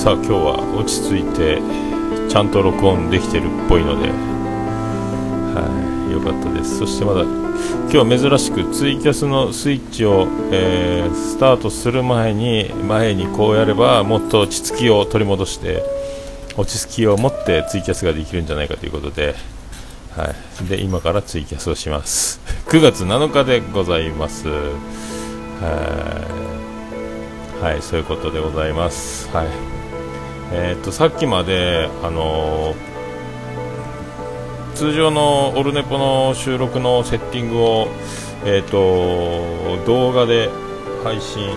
さあ今日は落ち着いてちゃんと録音できてるっぽいのではいよかったです。そしてまだ今日珍しくツイキャスのスイッチを、えー、スタートする前に前にこうやればもっと落ち着きを取り戻して落ち着きを持ってツイキャスができるんじゃないかということで,、はい、で今からツイキャスをします。9月7日でございます。はい。はいそういうことでございます。はい。えー、っとさっきまで、あのー、通常のオルネポの収録のセッティングを、えー、っと動画で配信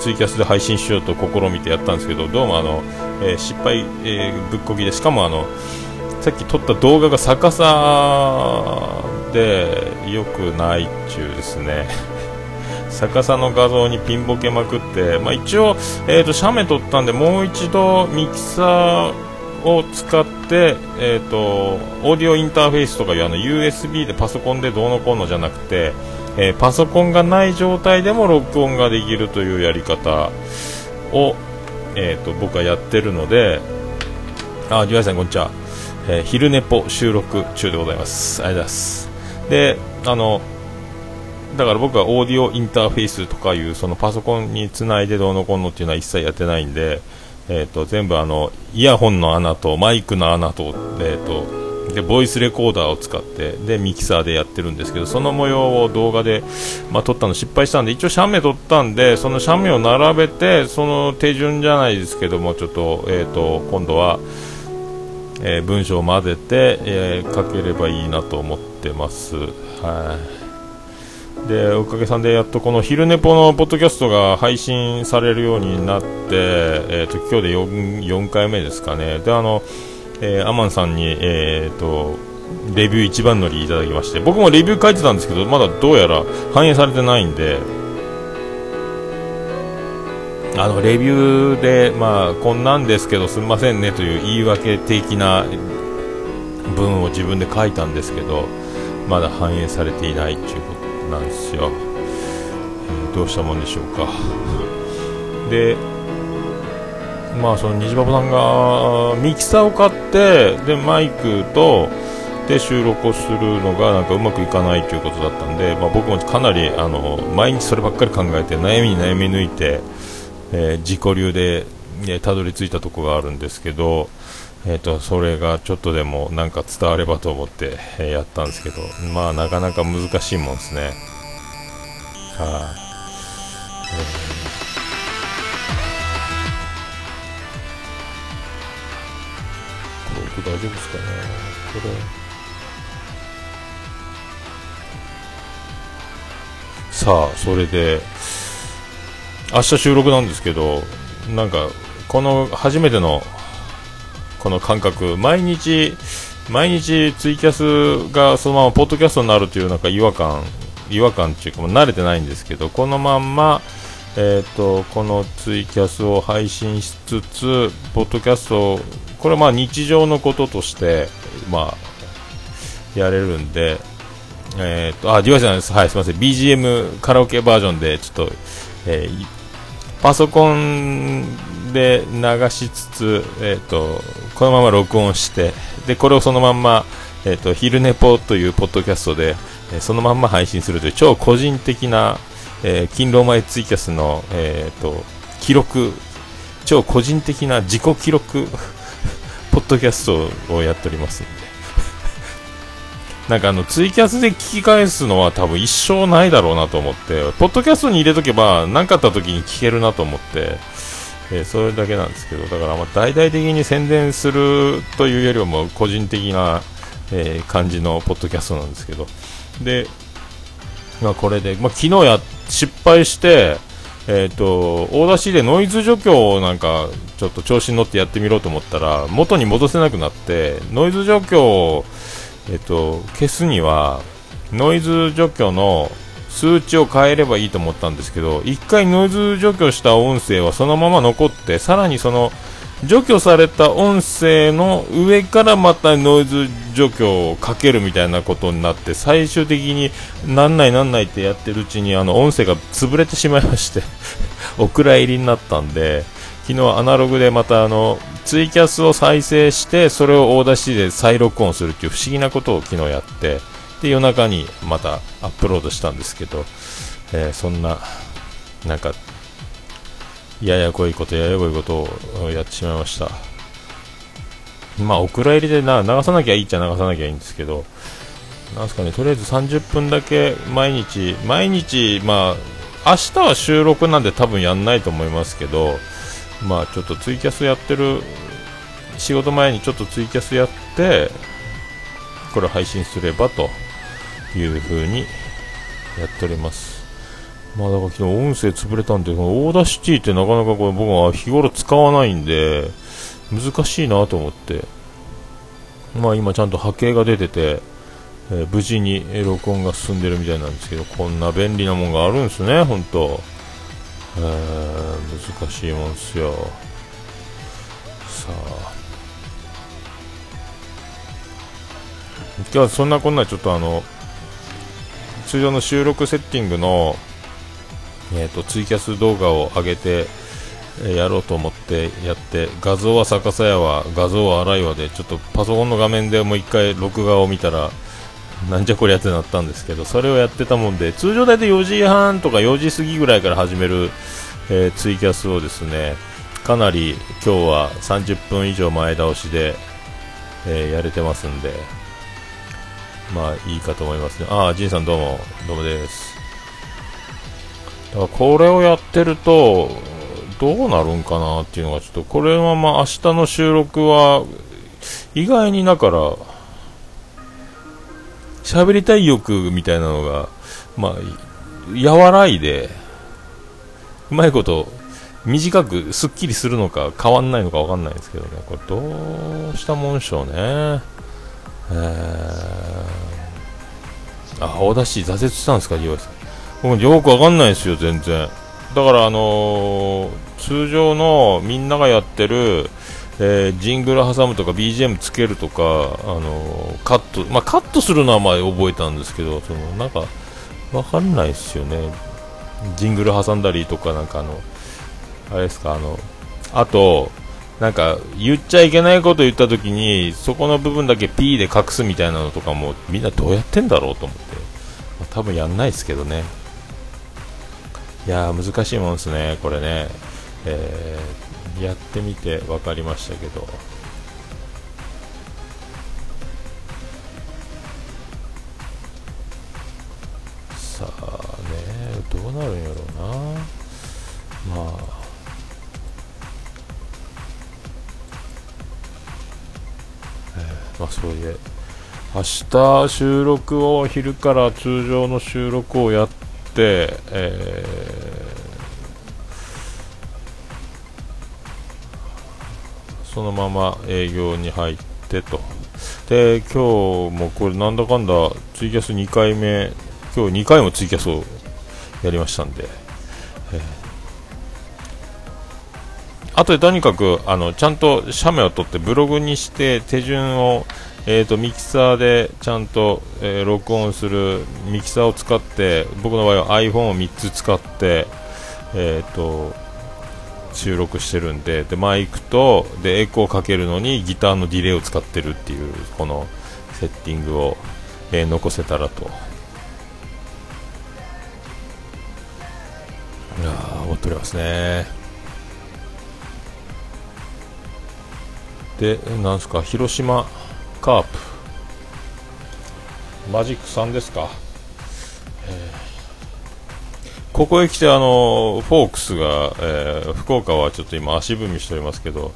ツイキャスで配信しようと試みてやったんですけどどうもあの、えー、失敗、えぶっこぎでしかもあのさっき撮った動画が逆さで良くないっちゅうですね。逆さの画像にピンボケまくって、まあ、一応、えーと、写メ撮ったんでもう一度ミキサーを使って、えーと、オーディオインターフェースとかいうあの USB でパソコンでどうのこうのじゃなくて、えー、パソコンがない状態でも録音ができるというやり方を、えーと、僕はやってるのであ、リュウさんこんにちは、えー、昼寝ぽ収録中でございます。ありがとうございます。であのだから僕はオーディオインターフェースとかいうそのパソコンにつないでどうのこうのっていうのは一切やってないんで、えーと、全部あのイヤホンの穴とマイクの穴と,、えーと、でボイスレコーダーを使ってでミキサーでやってるんですけどその模様を動画で、まあ、撮ったの失敗したんで一応写メ撮ったんでその写メを並べてその手順じゃないですけどもちょっと,、えーと、今度は、えー、文章を混ぜて、えー、書ければいいなと思ってます。はいでおかげさんでやっとこの昼寝ぽのポッドキャストが配信されるようになって、えーと、今日で 4, 4回目ですかね。であの、えー、アマンさんに、えーと、レビュー一番乗りいただきまして僕もレビュー書いてたんですけどまだどうやら反映されてないんで。あのレビューで、まあ、こんなんですけどすみませんねという言い訳的な文を自分で書いたんですけどまだ反映されていないというなんですよ、えー、どうしたもんでしょうか。でまあその虹パパさんがミキサーを買ってでマイクとで収録をするのがなんかうまくいかないということだったんで、まあ、僕もかなりあの毎日そればっかり考えて悩みに悩み抜いて、えー、自己流で、ね、たどり着いたところがあるんですけど、えーと、それがちょっとでもなんか伝わればと思って、えー、やったんですけどまあなかなか難しいもんですね。はい、あ、えー、これ大丈夫ですかねこれ。さあそれで明日収録なんですけどなんかこの初めてのこの感覚毎日毎日ツイキャスがそのままポッドキャストになるというなんか違和感違和感っていうかも慣れてないんですけどこのまんまえーと、このツイキャスを配信しつつ、ポッドキャストこれはまあ日常のこととして、まあ、やれるんで、えーと、あ、ディワさんです。はい、すみません。BGM カラオケバージョンで、ちょっと、えー、パソコンで流しつつ、えーと、このまま録音してでこれをそのまま、えーと、昼寝ぽというポッドキャストで、えー、そのまま配信するという超個人的な、えー、勤労前ツイキャスの、えーと、記録超個人的な自己記録ポッドキャストをやっておりますので。なんかあのツイキャスで聞き返すのは多分一生ないだろうなと思って、ポッドキャストに入れとけば何かあった時に聞けるなと思って、えー、それだけなんですけど、だからまあ大々的に宣伝するというよりも個人的な、えー、感じのポッドキャストなんですけど、で、まあ、これで、まあ、昨日や失敗して、え、ー、と、大出しでノイズ除去をなんか、ちょっと調子に乗ってやってみようと思ったら、元に戻せなくなって、ノイズ除去を、えっ、ー、と、消すには、ノイズ除去の数値を変えればいいと思ったんですけど1回ノイズ除去した音声はそのまま残ってさらにその除去された音声の上からまたノイズ除去をかけるみたいなことになって最終的になんないなんないってやってるうちにあの音声が潰れてしまいまして お蔵入りになったんで昨日アナログでまたあのツイキャスを再生してそれを大出しで再録音するっていう不思議なことを昨日やってで夜中にまたアップロードしたんですけど、えー、そんななんかややこいことややこいことをやってしまいました。まあお蔵入りでな流さなきゃいいっちゃ流さなきゃいいんですけどなんすかねとりあえず30分だけ毎日毎日まあ明日は収録なんで多分やんないと思いますけどまあちょっとツイキャスやってる仕事前にちょっとツイキャスやってこれ配信すればと。いう風にやっております。まあだから昨日音声潰れたんでこの Audacity ってなかなかこれ僕は日頃使わないんで難しいなと思って。まあ今ちゃんと波形が出てて、えー、無事に録音が進んでるみたいなんですけどこんな便利なもんがあるんですね本当。えー、難しいもんすよ。さあ。今日はそんなこんなちょっとあの通常の収録セッティングの、えーと、ツイキャス動画を上げて、えー、やろうと思ってやって画像は逆さやわ画像は荒いわでちょっとパソコンの画面でもう一回録画を見たらなんじゃこりゃってなったんですけどそれをやってたもんで通常大体4時半とか4時過ぎぐらいから始める、えー、ツイキャスをですねかなり今日は30分以上前倒しで、えー、やれてますんでまあいいかと思いますね。ああ、ジンさんどうも。どうもです。だからこれをやってるとどうなるんかなっていうのがちょっとこれはまあ明日の収録は意外にだから喋りたい欲みたいなのが、まあ、和らいで、うまいこと、短く、すっきりするのか、変わんないのかわかんないですけどね、これ、どうしたもんでしょうね。えー、青田市挫折したんですか、リオさん。僕、よくわかんないですよ、全然。だから、あのー、通常のみんながやってる、えー、ジングル挟むとか BGM つけるとか、あのー、カット、まあ、カットするのはまあ覚えたんですけど、そのなんか、わかんないですよね。ジングル挟んだりとか、なんかあの、あれですか、あの、あと、なんか言っちゃいけないこと言った時にそこの部分だけ P で隠すみたいなのとかもみんなどうやってんだろうと思って、まあ、多分やんないですけどね。いやー難しいもんですねこれね、えーやってみて分かりましたけど。明日収録を昼から通常の収録をやって、えーそのまま営業に入ってと。で今日もこれなんだかんだツイキャス2回目今日2回もツイキャスをやりましたんで、えー、あとでとにかくあのちゃんと写メを撮ってブログにして手順をえーと、ミキサーでちゃんと、えー、録音するミキサーを使って僕の場合は iPhone を3つ使って、えーと収録してるんででマイクとでエコーかけるのにギターのディレイを使ってるっていうこのセッティングを、えー、残せたらと。いや思っておりますね。でなんすか広島カープ。マジック3ですか、えー。ここへ来てあのフォークスが、えー、福岡はちょっと今足踏みしておりますけど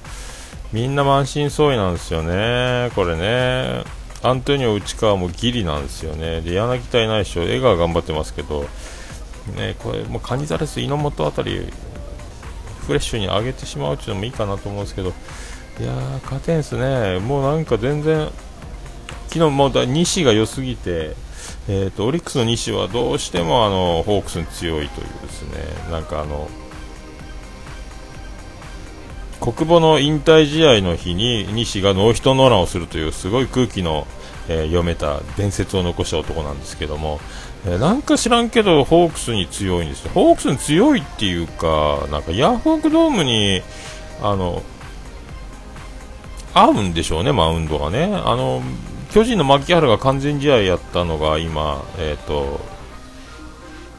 みんな満身創痍なんですよね、これね。アントニオ内川もギリなんですよね。で柳田いないし江川頑張ってますけどねこれもうカニザレス猪本あたりフレッシュに上げてしまうっていうのもいいかなと思うんですけどいやー勝てんすね。もうなんか全然昨日もう西が良すぎてえーと、オリックスの西はどうしてもあのホークスに強いというですね。なんかあの国母の引退試合の日に西がノーヒットノーランをするというすごい空気の、えー、読めた伝説を残した男なんですけども、えー、なんか知らんけどホークスに強いんですよ。ホークスに強いっていうかなんかヤフオクドームにあの合うんでしょうね、マウンドがね。あの巨人の牧原が完全試合やったのが今、えーと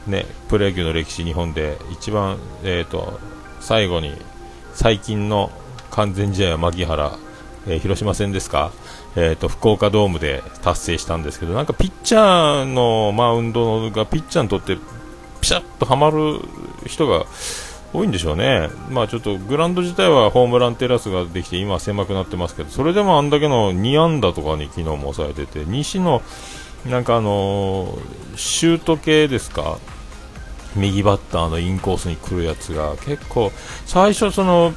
ね、プロ野球の歴史、日本で一番、えーと、最後に最近の完全試合は牧原、えー、広島戦ですか、えーと、福岡ドームで達成したんですけどなんかピッチャーのマウンドがピッチャーにとってピシャッとはまる人が多いんでしょうね、まあ、ちょっとグラウンド自体はホームランテラスができて今狭くなってますけどそれでもあんだけの2安打とかに昨日も抑えてて西のなんかあの、シュート系ですか右バッターのインコースに来るやつが結構最初その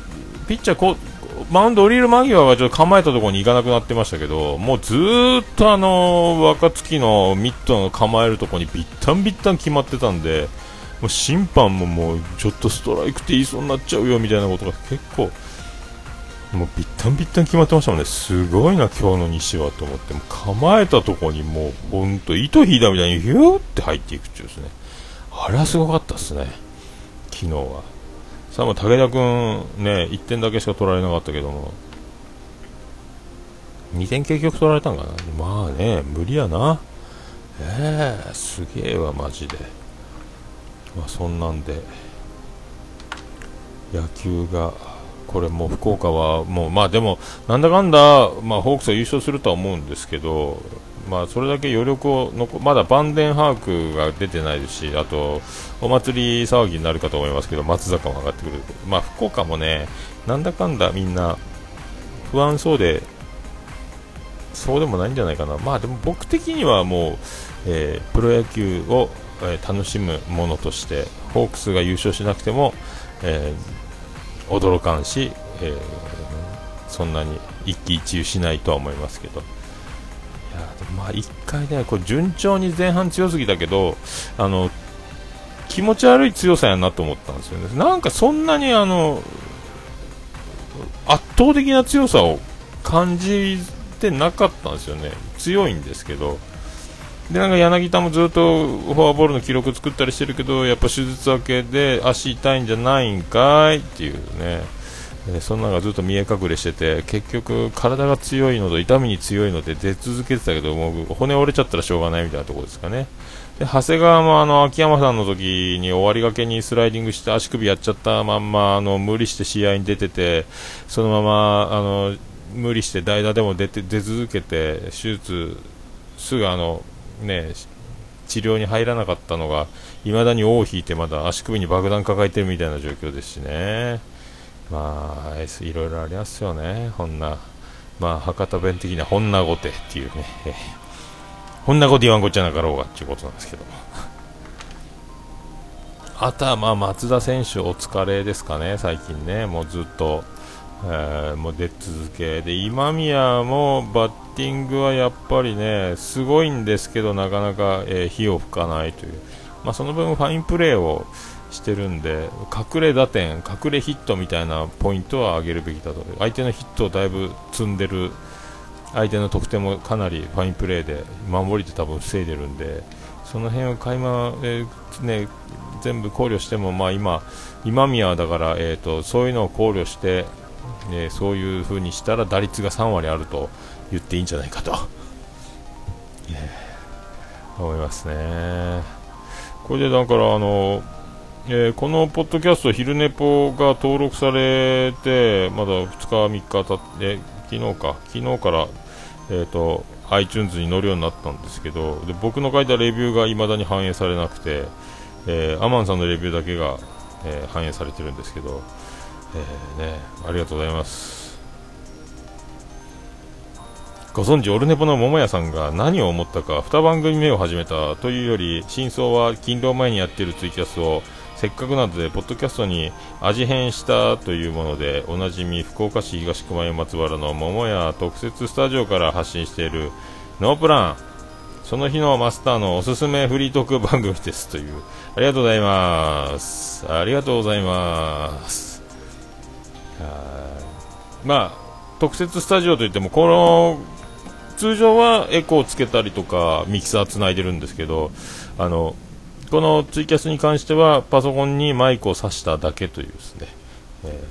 ピッチャーこマウンド降りる間際はちょっと構えたところに行かなくなってましたけどもうずっとあの若月のミットの構えるところにビッタンビッタン決まってたんでもう審判ももうちょっとストライクって言いそうになっちゃうよみたいなことが結構もうビッタンビッタン決まってましたもんね。すごいな今日の西はと思っても構えたところにもうほんと糸引いたみたいにヒューって入っていくっていうですね。あれはすごかったですね昨日はさあも武田君ね1点だけしか取られなかったけども。2点結局取られたんかな。まあね無理やな。ええー、すげえわマジで。まあ、そんなんで野球がこれも福岡はもうまあでもなんだかんだまあホークスは優勝するとは思うんですけどまあそれだけ余力を残まだバンデンハークが出てないですしあとお祭り騒ぎになるかと思いますけど松坂も上がってくる。まあ福岡もねなんだかんだみんな不安そうでそうでもないんじゃないかな。まあでも僕的にはもう、えー、プロ野球をえー、楽しむものとしてホークスが優勝しなくても、えー、驚かんし、えー、そんなに一喜一憂しないとは思いますけど。いやまあ1回ねこう順調に前半強すぎたけどあの気持ち悪い強さやなと思ったんですよね。なんかそんなにあの圧倒的な強さを感じてなかったんですよね。強いんですけど。でなんか柳田もずっとフォアボールの記録作ったりしてるけどやっぱ手術明けで足痛いんじゃないんかいっていうね、えそんなのがずっと見え隠れしてて結局、体が強いのと痛みに強いので出続けてたけどもう骨折れちゃったらしょうがないみたいなところですかね。で長谷川もあの秋山さんの時に終わりがけにスライディングして足首やっちゃったまんまあの無理して試合に出ててそのままあの無理して代打でも出て出続けて手術すぐあのね、治療に入らなかったのが、いまだに尾を引いてまだ足首に爆弾抱えてるみたいな状況ですしね。まあ、いろいろありますよね、こんな。まあ、博多弁的には、ほんなごてっていうね。ほんなごて言わんこっちゃなかろうがっていうことなんですけども。あとは、まあ、松田選手お疲れですかね、最近ね。もうずっと、えー、もう出続け。で今宮もバッティングはやっぱりねすごいんですけどなかなか、えー、火を吹かないという、まあ、その分ファインプレーをしてるんで隠れ打点、隠れヒットみたいなポイントは上げるべきだと。相手のヒットをだいぶ積んでる相手の得点もかなりファインプレーで守りで多分防いでるんでその辺を垣間、えー、ね、全部考慮しても、まあ、今、今宮だから、えーとそういうのを考慮してえ、そういう風にしたら打率が3割あると言っていいんじゃないかと、思いますね。これでだからあの、えー、このポッドキャスト、昼寝ぽが登録されて、まだ2日、3日経って、昨日か、昨日から、えーと、iTunes に載るようになったんですけど、で僕の書いたレビューが未だに反映されなくて、えー、アマンさんのレビューだけが、えー、反映されてるんですけど、えー、ね、ありがとうございます。ご存知オルネポの桃屋さんが何を思ったか2番組目を始めたというより真相は勤労前にやっているツイキャスをせっかくなのでポッドキャストに味変したというものでおなじみ福岡市東区前松原の桃屋特設スタジオから発信しているノープラン。その日のマスターのおすすめフリートーク番組です。という。ありがとうございます。ありがとうございます。まあ、特設スタジオといっても、この、通常はエコーをつけたりとか、ミキサーつないでるんですけど、あの、このツイキャスに関しては、パソコンにマイクを挿しただけというですね、え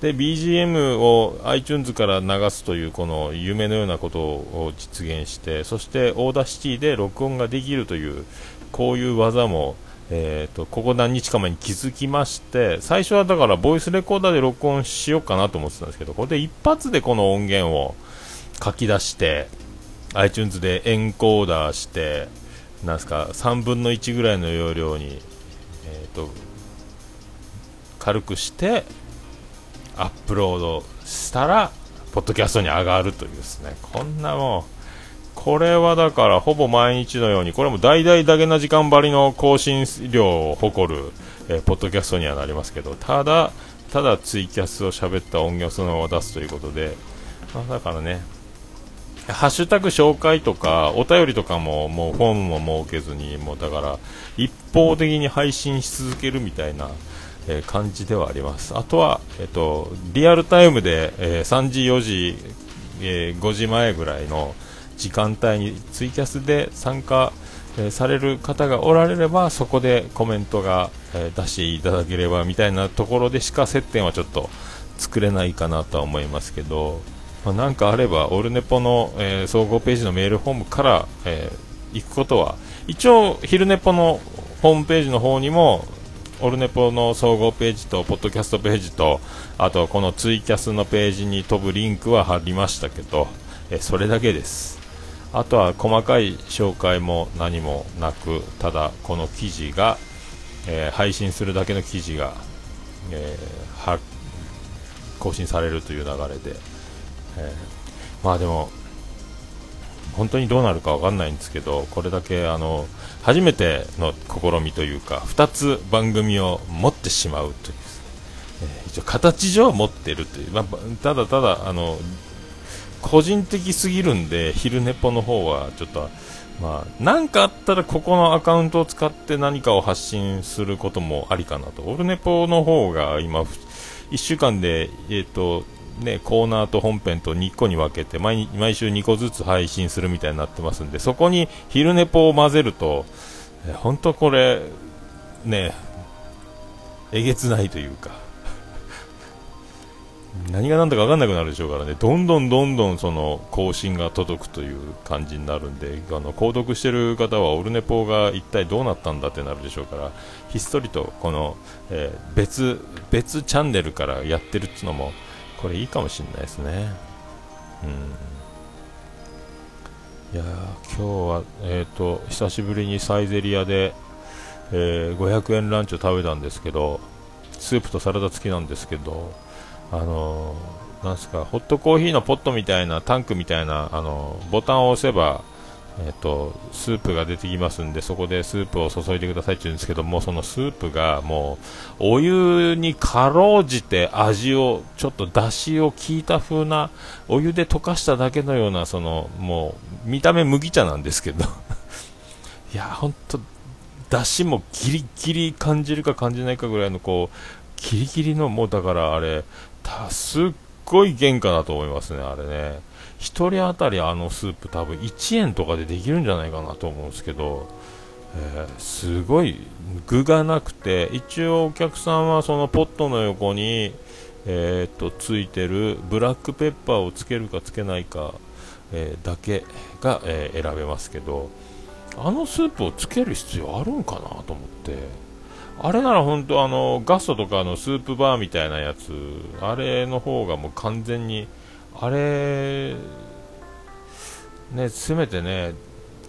ー、で BGM を iTunes から流すというこの夢のようなことを実現してそして Audacity で録音ができるというこういう技も、えーと、ここ何日か前に気づきまして最初はだからボイスレコーダーで録音しようかなと思ってたんですけどこれで一発でこの音源を書き出して iTunes でエンコーダーしてなんすか3分の1ぐらいの容量に、えーと軽くしてアップロードしたら、ポッドキャストに上がるというですね、こんなもう、これはだからほぼ毎日のように、これも大々だけな時間張りの更新量を誇る、えー、ポッドキャストにはなりますけど、ただ、ただツイキャスを喋った音源をそのまま出すということで、まあ、だからね、ハッシュタグ紹介とか、お便りとかも、もうフォームも設けずに、もうだから、一方的に配信し続けるみたいな、えー、感じではあります。あとは、えーと、リアルタイムで、えー、3時、4時、えー、5時前ぐらいの時間帯にツイキャスで参加、えされる方がおられればそこでコメントが、え出していただければみたいなところでしか接点はちょっと作れないかなとは思いますけど、まあ、なんかあればオルネポの、え総合ページのメールフォームから、え行くことは一応、昼ネポのホームページの方にもオルネポの総合ページと、ポッドキャストページと、あとこのツイキャスのページに飛ぶリンクは貼りましたけど、えそれだけです。あとは細かい紹介も何もなく、ただこの記事が、えー、配信するだけの記事が、えー、更新されるという流れで、えー、まあでも、本当にどうなるか分かんないんですけど、これだけあの初めての試みというか、2つ番組を持ってしまうという、えー、一応形上は持ってるという、まあ、ただただあの個人的すぎるんで、昼寝ぽの方はちょっと、まあ、なんかあったらここのアカウントを使って何かを発信することもありかなと。オルネポの方が今、1週間で、えっ、ー、と、ね、コーナーと本編と2個に分けて毎毎週2個ずつ配信するみたいになってますんでそこに昼寝ぽを混ぜると、本当これ、ね、えげつないというか何が何だか分かんなくなるでしょうからねどんどんどんどんその更新が届くという感じになるんであの購読してる方はオルネポが一体どうなったんだってなるでしょうからひっそりとこの、えー、別別チャンネルからやってるっていうのもこれいいかもしれないですね。うん。いや今日は、えっ、ー、と、久しぶりにサイゼリアで、えー、500円ランチを食べたんですけど、スープとサラダ付きなんですけど、あの、なんすか、ホットコーヒーのポットみたいな、タンクみたいな、あの、ボタンを押せば、えっと、スープが出てきますんで、そこでスープを注いでくださいって言うんですけども、そのスープがもう、お湯にかろうじて味を、ちょっと出汁を効いた風な、お湯で溶かしただけのような、その、もう、見た目麦茶なんですけど、いや、ほんと、出汁もギリギリ感じるか感じないかぐらいの、こう、ギリギリの、もうだからあれ、すっごい原価だと思いますね、あれね。1人当たりあのスープ多分1円とかでできるんじゃないかなと思うんですけど、えー、すごい具がなくて一応お客さんはそのポットの横に、えー、っとついてるブラックペッパーをつけるかつけないか、えー、だけが、え選べますけどあのスープをつける必要あるんかなと思ってあれなら本当あのガストとかのスープバーみたいなやつあれの方がもう完全にあれ、ね、せめてね、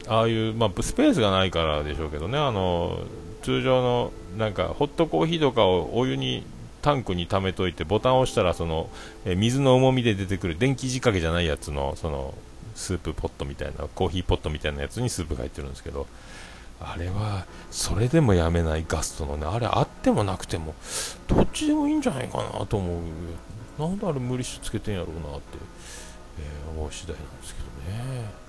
ああいう、まあ、スペースがないからでしょうけどね、あの通常のなんかホットコーヒーとかをお湯にタンクに溜めといてボタンを押したらそのえ水の重みで出てくる電気仕掛けじゃないやつのそのスープポットみたいなコーヒーポットみたいなやつにスープが入ってるんですけどあれはそれでもやめないガストのねあれあってもなくてもどっちでもいいんじゃないかなと思うなんであれ無理してつけてんやろうなって、えー、思う次第なんですけどね。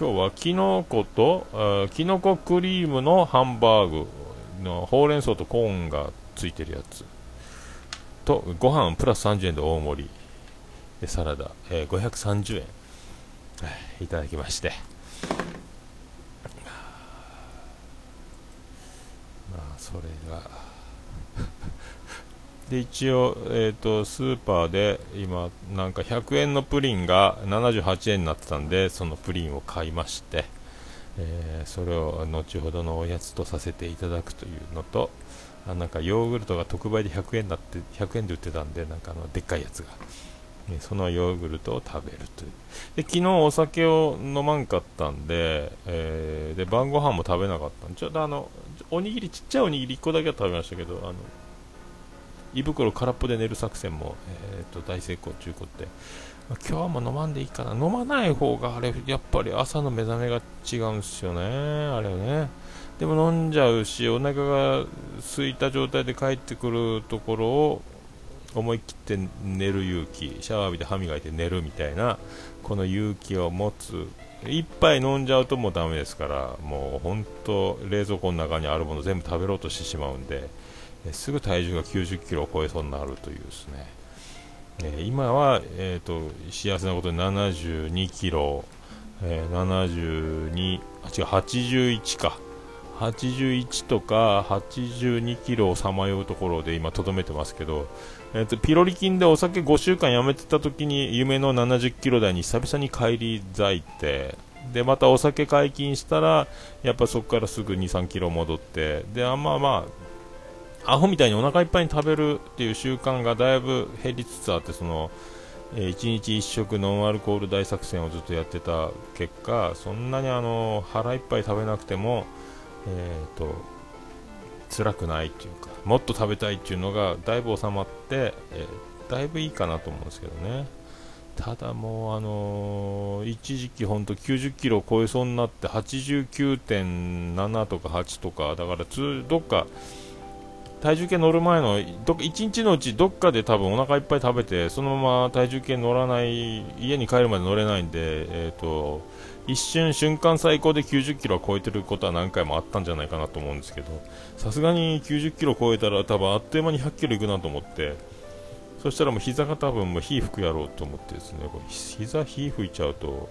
今日はきのこときのこクリームのハンバーグのほうれん草とコーンがついてるやつとご飯プラス30円で大盛りでサラダ、えー、530円、いただきましてまあそれが。で一応、えーと、スーパーで今なんか100円のプリンが78円になってたんでそのプリンを買いまして、えー、それを後ほどのおやつとさせていただくというのとあなんかヨーグルトが特売で100円になって100円で売ってたんでなんかあのでっかいやつが、ね、そのヨーグルトを食べるという。で昨日お酒を飲まんかったんで,、えー、で晩ご飯も食べなかったんでちょっとあのおにぎりちっちゃいおにぎり1個だけは食べましたけどあの胃袋空っぽで寝る作戦も、えーと、大成功中古って、まあ、今日も飲まんでいいかな。飲まない方があれやっぱり朝の目覚めが違うんですよねあれね。でも飲んじゃうしお腹が空いた状態で帰ってくるところを思い切って寝る勇気。シャワー浴びて歯磨いて寝るみたいなこの勇気を持つ1杯飲んじゃうともうだめですからもう本当冷蔵庫の中にあるもの全部食べろうとしてしまうんですぐ体重が90キロを超えそうになるというですね、え、今は、えーと、幸せなことに72キロ、えー、72あ違う81か。81とか82キロをさまようところで今とどめてますけど、えーと、ピロリ菌でお酒5週間やめてた時に夢の70キロ台に久々に帰り咲いてでまたお酒解禁したらやっぱそこからすぐ2、3キロ戻ってであんままあアホみたいにお腹いっぱいに食べるっていう習慣がだいぶ減りつつあってその、えー、1日1食ノンアルコール大作戦をずっとやってた結果そんなにあの腹いっぱい食べなくても、えーと、辛くないっていうかもっと食べたいっていうのがだいぶ収まって、えー、だいぶいいかなと思うんですけどね。ただもう、あのー、一時期本当90キロを超えそうになって89.7とか8とかだからつどっか体重計乗る前のど1日のうちどっかで多分お腹いっぱい食べてそのまま体重計乗らない家に帰るまで乗れないんで、えーと、一瞬瞬間最高で90キロは超えてることは何回もあったんじゃないかなと思うんですけどさすがに90キロ超えたら多分あっという間に100キロいくなと思ってそしたらもう膝が多分もう火吹くやろうと思ってですねこれ膝火吹いちゃうと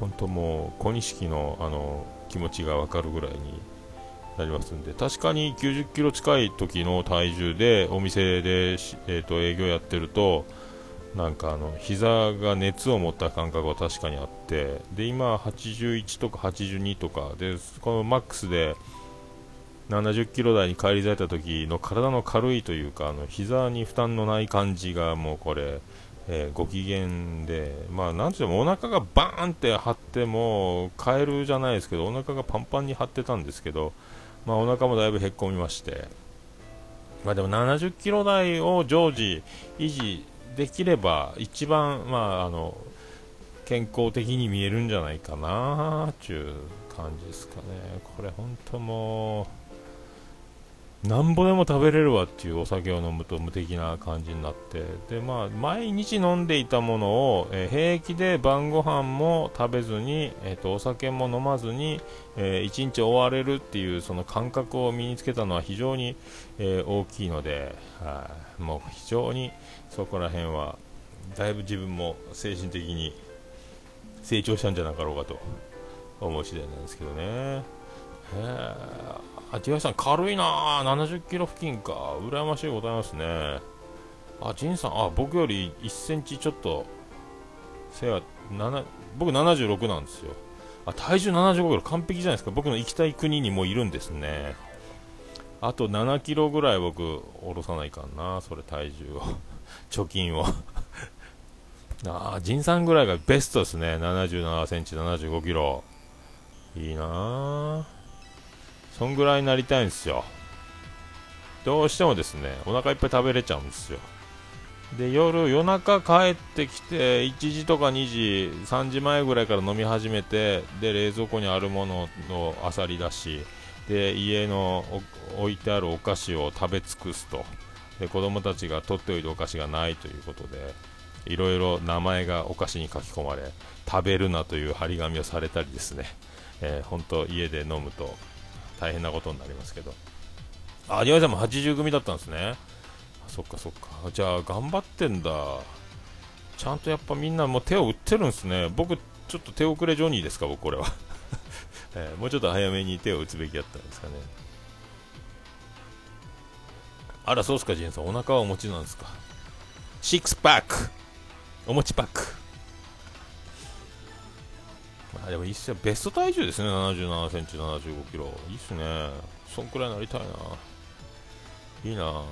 本当もう小錦のあの気持ちが分かるぐらいになりますんで確かに90キロ近い時の体重でお店で、えーと、営業やってるとなんかあの膝が熱を持った感覚は確かにあってで今81とか82とかでこのマックスで70キロ台に返り咲いた時の体の軽いというかあの膝に負担のない感じがもうこれ、えー、ご機嫌でまあなんてうもお腹がバーンって張ってもカエルじゃないですけどお腹がパンパンに張ってたんですけどまあ、お腹もだいぶへっこみまして、まあ、でも70キロ台を常時維持できれば一番、まあ、あの健康的に見えるんじゃないかなという感じですかね。これ本当もうなんぼでも食べれるわっていうお酒を飲むと無敵な感じになってで、まあ、毎日飲んでいたものを、えー、平気で晩ご飯も食べずに、えーと、お酒も飲まずに、えー、1日終われるっていうその感覚を身につけたのは非常に、えー、大きいので、はもう非常にそこら辺はだいぶ自分も精神的に成長したんじゃなかろうかと思う次第なんですけどね。あ、ティアさん、軽いな70キロ付近か。羨ましいございますね。あ、ジンさん、あ、僕より1センチちょっと、背は、僕76なんですよ。あ、体重75キロ、完璧じゃないですか。僕の行きたい国にもいるんですね。あと7キロぐらい僕、下ろさないかな、それ体重を。貯金を ああ、ジンさんぐらいがベストですね。77センチ、75キロ。いいなぁ。そんぐらいになりたいんですよ。どうしてもですねお腹いっぱい食べれちゃうんですよ。で夜夜中帰ってきて1時とか2時3時前ぐらいから飲み始めてで冷蔵庫にあるものをあさり出しで家の置いてあるお菓子を食べ尽くすと。で子供たちが取っておいたお菓子がないということでいろいろ名前がお菓子に書き込まれ食べるなという張り紙をされたりですね、えー、本当家で飲むと大変なことになりますけど。あ庭井さんも80組だったんですね。そっかそっか。じゃあ頑張ってんだ。ちゃんとやっぱみんなもう手を打ってるんですね。僕ちょっと手遅れジョニーですか僕これは、えー、もうちょっと早めに手を打つべきやったんですかね。あら、そうっすか、ジェンさん。お腹はお持ちなんですか？シックスパックお餅パック。まあでもいいっすよ。ベスト体重ですね。77センチ、75キロ。いいっすね。そんくらいなりたいな。いいな。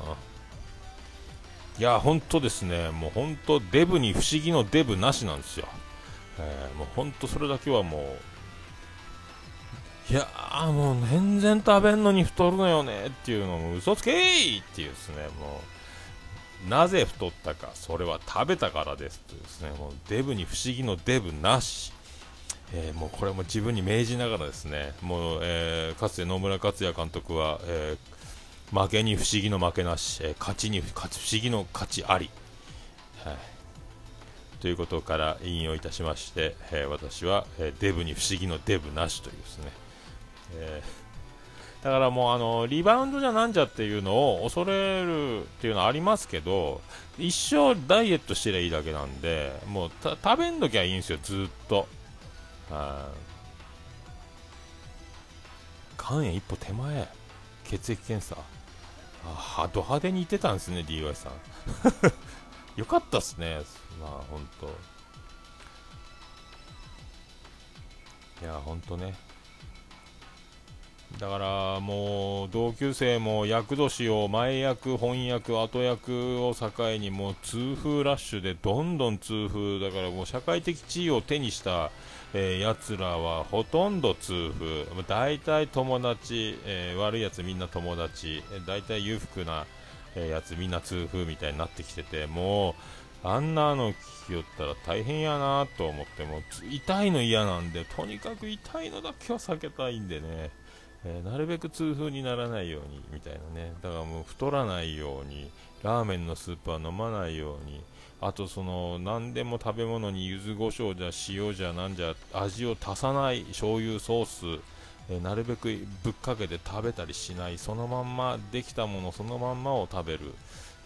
いや、ほんとですね。もうほんとデブに不思議のデブなしなんですよ。えー、もうほんとそれだけはもう、いやーもう全然食べんのに太るのよねっていうのも嘘つけーっていうですね、もう、なぜ太ったか、それは食べたからですというですね、もうデブに不思議のデブなし。えー、もうこれも自分に命じながらですね、もう、えー、かつて野村克也監督は、えー、負けに不思議の負けなし、え勝ちに不思議の勝ちあり。はいということから引用いたしまして、えー、私は、え、デブに不思議のデブなしというですね、えー、だからもうあのリバウンドじゃなんじゃっていうのを恐れるっていうのはありますけど一生ダイエットしてりゃいいだけなんでもう食べんときゃいいんですよずっと肝炎一歩手前。血液検査。あド派手にいってたんですね DY さん。よかったっすね。まあほんと。いやほんとね。だからもう同級生も役年を前役、翻訳、後役を境にもう痛風ラッシュでどんどん痛風だからもう社会的地位を手にしたえー、やつらはほとんど痛風、大体友達、えー、悪いやつみんな友達、大体裕福な、えー、やつみんな痛風みたいになってきてて、もう、あんなの聞きよったら大変やなと思って、も痛いの嫌なんで、とにかく痛いのだけは避けたいんでね、えー、なるべく痛風にならないようにみたいなね、だからもう太らないように、ラーメンのスープは飲まないように、あとその何でも食べ物に柚子胡椒じゃ塩じゃなんじゃ味を足さない醤油ソース、えー、なるべくぶっかけて食べたりしないそのまんまできたものそのまんまを食べる、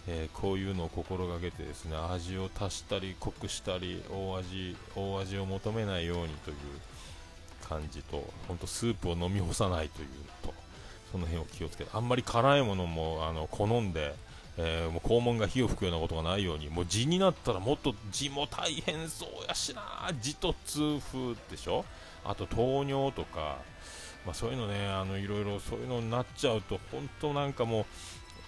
えー、こういうのを心がけてですね味を足したり濃くしたり大味大味を求めないようにという感じと本当スープを飲み干さないというとその辺を気をつけてあんまり辛いものもあの好んでえー、もう肛門が火を吹くようなことがないようにもう痔になったらもっと痔も大変そうやしな痔と痛風でしょ？あと糖尿とか、まあ、そういうのねあのいろいろそういうのになっちゃうと本当なんかもう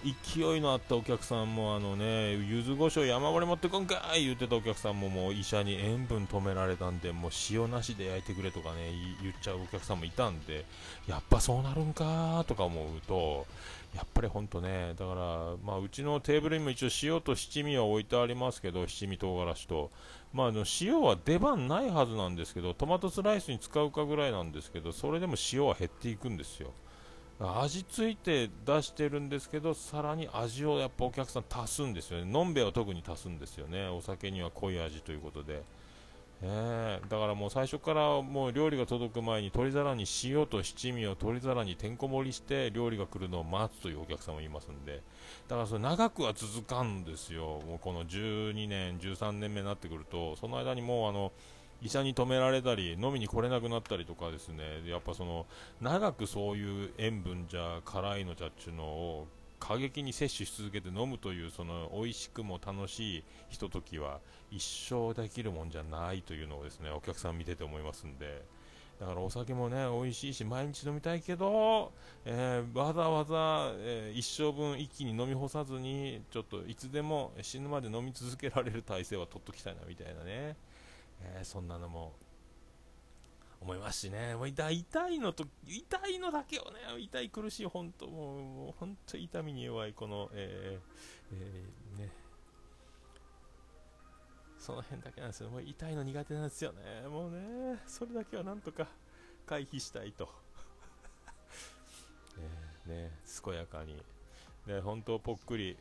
勢いのあったお客さんもあのね柚子胡椒山盛り持ってこんかい言ってたお客さんももう医者に塩分止められたんでもう塩なしで焼いてくれとかね言っちゃうお客さんもいたんでやっぱそうなるんかとか思うとやっぱり本当ね、だから、まあ、うちのテーブルにも一応塩と七味は置いてありますけど、七味唐辛子と、まあ、あの塩は出番ないはずなんですけど、トマトスライスに使うかぐらいなんですけど、それでも塩は減っていくんですよ。味ついて出してるんですけど、さらに味をやっぱお客さん足すんですよね。のんべえは特に足すんですよね。お酒には濃い味ということで。えー、だからもう最初からもう料理が届く前に取り皿に塩と七味を取り皿にてんこ盛りして料理が来るのを待つというお客さんもいますんでだからそれ長くは続かんですよ、もうこの12年、13年目になってくるとその間にもうあの医者に止められたり飲みに来れなくなったりとかですね。やっぱその長くそういう塩分じゃ辛いのじゃっちゅうのを過激に摂取し続けて飲むというその美味しくも楽しいひとときは一生できるもんじゃないというのをですねお客さん見てて思いますんで。だからお酒もね美味しいし毎日飲みたいけど、えー、わざわざ、えー、一生分一気に飲み干さずにちょっといつでも死ぬまで飲み続けられる体制は取っときたいなみたいなね、えー、そんなのも思いますしね、もう痛いのと、痛いのだけをね、痛い苦しい、本当もう、もう本当痛みに弱い、この、えー、えー、ね、その辺だけなんですよ、もう痛いの苦手なんですよね、もうね、それだけはなんとか回避したいと。ね ね、健やかに、ね、本当ぽっくり、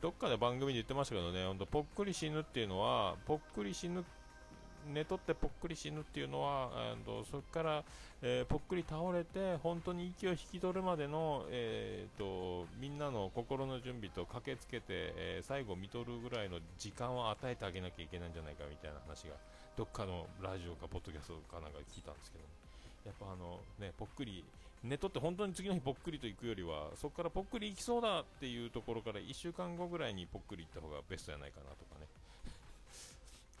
どっかで番組で言ってましたけどね、本当ぽっくり死ぬっていうのは、ぽっくり死ぬって寝とってぽっくり死ぬっていうのは、えー、とそこから、えー、ぽっくり倒れて本当に息を引き取るまでの、えーと、みんなの心の準備と駆けつけて、えー、最後見とるぐらいの時間を与えてあげなきゃいけないんじゃないかみたいな話がどっかのラジオかポッドキャストかなんか聞いたんですけど、やっぱあのねぽっくり寝とって本当に次の日ぽっくりと行くよりはそこからぽっくり行きそうだっていうところから1週間後ぐらいにぽっくり行った方がベストじゃないかなとかね。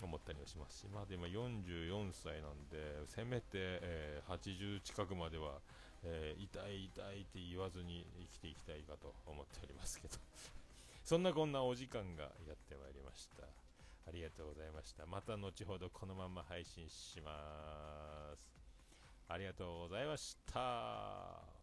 思ったりはしますし、まあ、で今44歳なんでせめて、えー、80近くまでは、えー、痛い痛いって言わずに生きていきたいかと思っておりますけど。そんなこんなお時間がやってまいりました。ありがとうございました。また後ほどこのまま配信します。ありがとうございました。